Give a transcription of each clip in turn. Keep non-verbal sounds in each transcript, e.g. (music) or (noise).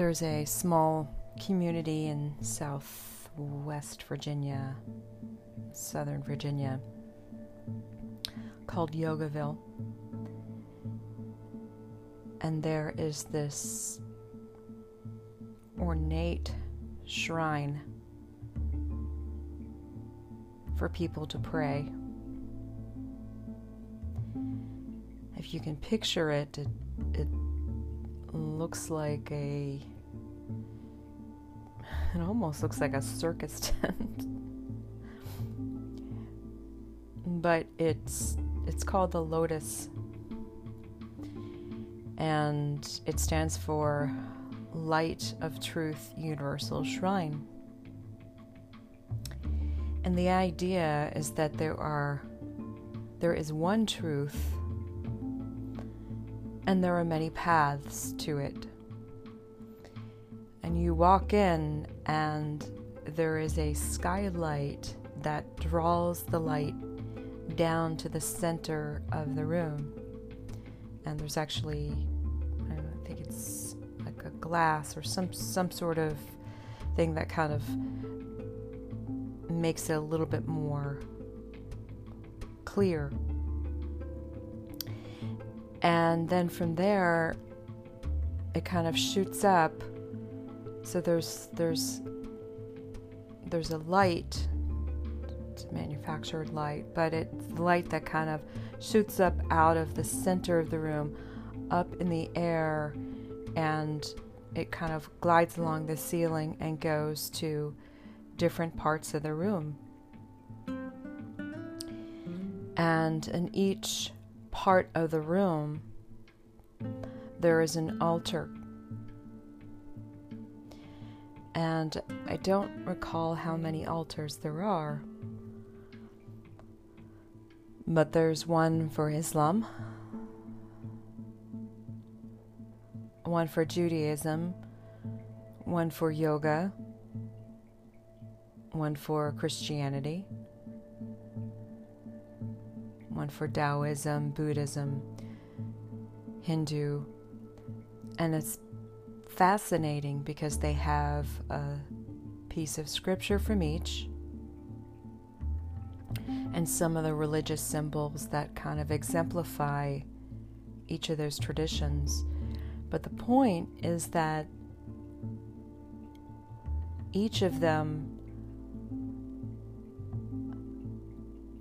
there's a small community in southwest Virginia, southern Virginia, called Yogaville. And there is this ornate shrine for people to pray. If you can picture it, it, it looks like a it almost looks like a circus (laughs) tent. but it's it's called the Lotus and it stands for Light of Truth Universal Shrine. And the idea is that there are there is one truth and there are many paths to it. And you walk in, and there is a skylight that draws the light down to the center of the room. And there's actually, I think it's like a glass or some some sort of thing that kind of makes it a little bit more clear and then from there it kind of shoots up. So there's there's there's a light it's a manufactured light but it's light that kind of shoots up out of the center of the room up in the air and it kind of glides along the ceiling and goes to different parts of the room. And in each part of the room, there is an altar. And I don't recall how many altars there are, but there's one for Islam, one for Judaism, one for yoga, one for Christianity one for Taoism, Buddhism, Hindu. And it's fascinating because they have a piece of scripture from each and some of the religious symbols that kind of exemplify each of those traditions. But the point is that each of them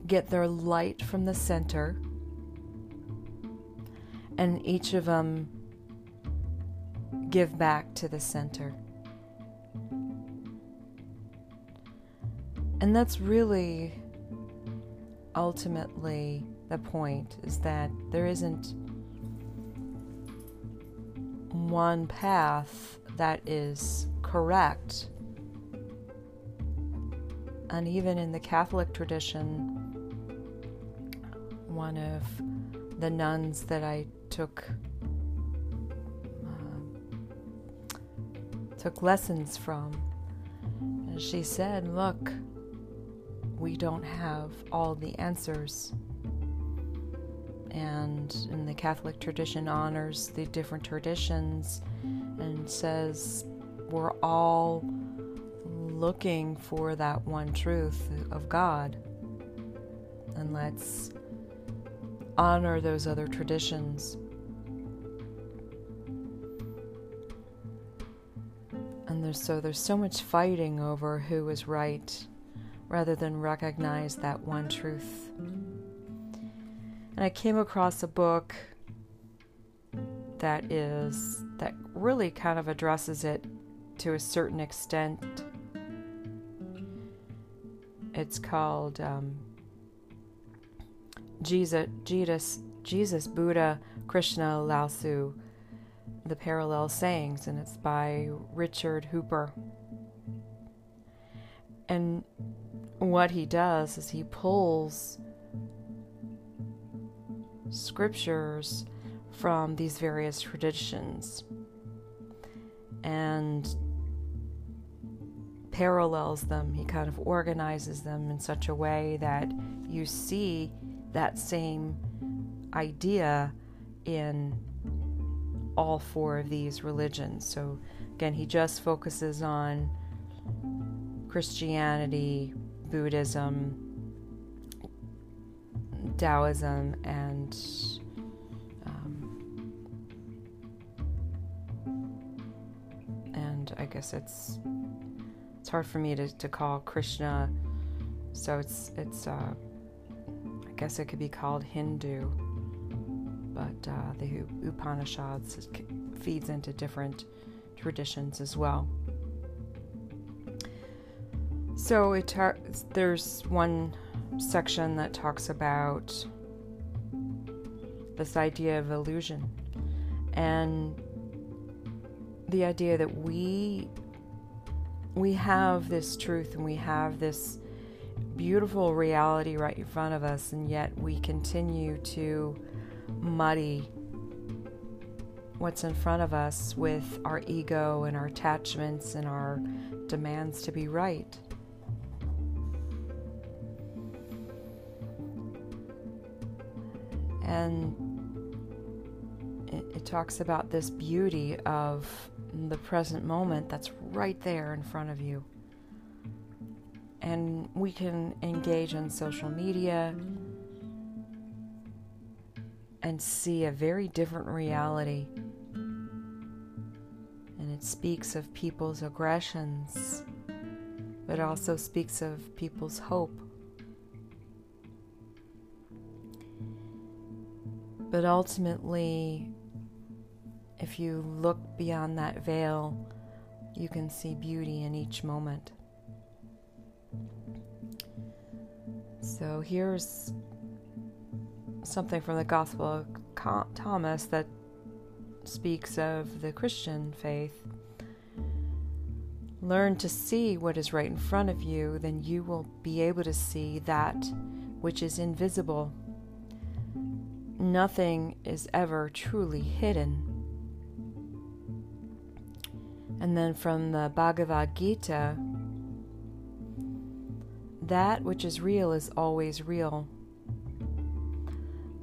get their light from the center, and each of them give back to the center. And that's really ultimately the point is that there isn't one path that is correct. And even in the Catholic tradition, one of the nuns that I took uh, took lessons from. And she said, "Look, we don't have all the answers." And in the Catholic tradition honors the different traditions and says we're all looking for that one truth of God. And let's honor those other traditions. And there's so there's so much fighting over who is right rather than recognize that one truth. And I came across a book that is that really kind of addresses it to a certain extent. It's called um, Jesus, Jesus, Jesus, Buddha, Krishna, Lao Tzu, The Parallel Sayings, and it's by Richard Hooper. And what he does is he pulls scriptures from these various traditions and parallels them. He kind of organizes them in such a way that you see that same idea in all four of these religions. So, again, he just focuses on Christianity, Buddhism, Taoism, and um, and I guess it's it's hard for me to, to call Krishna. So it's it's uh, guess it could be called Hindu but uh, the Upanishads feeds into different traditions as well. So it tar- there's one section that talks about this idea of illusion and the idea that we we have this truth and we have this beautiful reality right in front of us and yet we continue to muddy what's in front of us with our ego and our attachments and our demands to be right. And it, talks about this beauty of the present moment that's right there in front of you. And we can engage on social media and see a very different reality. And it speaks of people's aggressions, but also speaks of people's hope. But ultimately, if you look beyond that veil, you can see beauty in each moment. So here's something from the Gospel of Thomas that speaks of the Christian faith. Learn to see what is right in front of you, then you will be able to see that which is invisible. Nothing is ever truly hidden. And then from the Bhagavad Gita, that which is real is always real.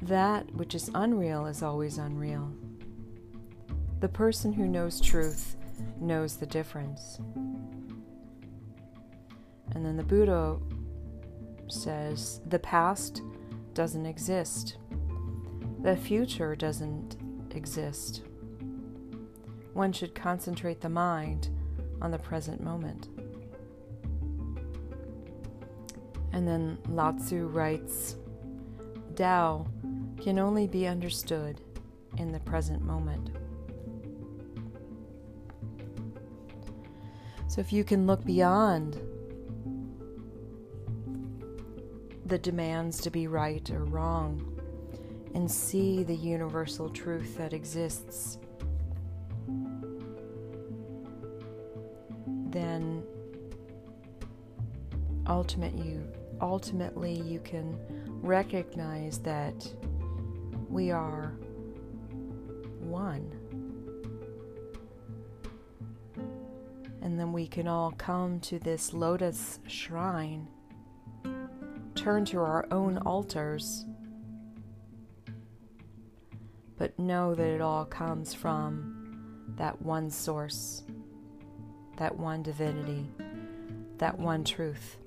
That which is unreal is always unreal. The person who knows truth knows the difference. And then the Buddha says the past doesn't exist, the future doesn't exist. One should concentrate the mind on the present moment. And then Lao Tzu writes Tao can only be understood in the present moment. So, if you can look beyond the demands to be right or wrong and see the universal truth that exists, then ultimate you, ultimately you can recognize that we are one. And then we can all come to this lotus shrine, turn to our own altars, but know that it all comes from that one source, that one divinity, that one truth.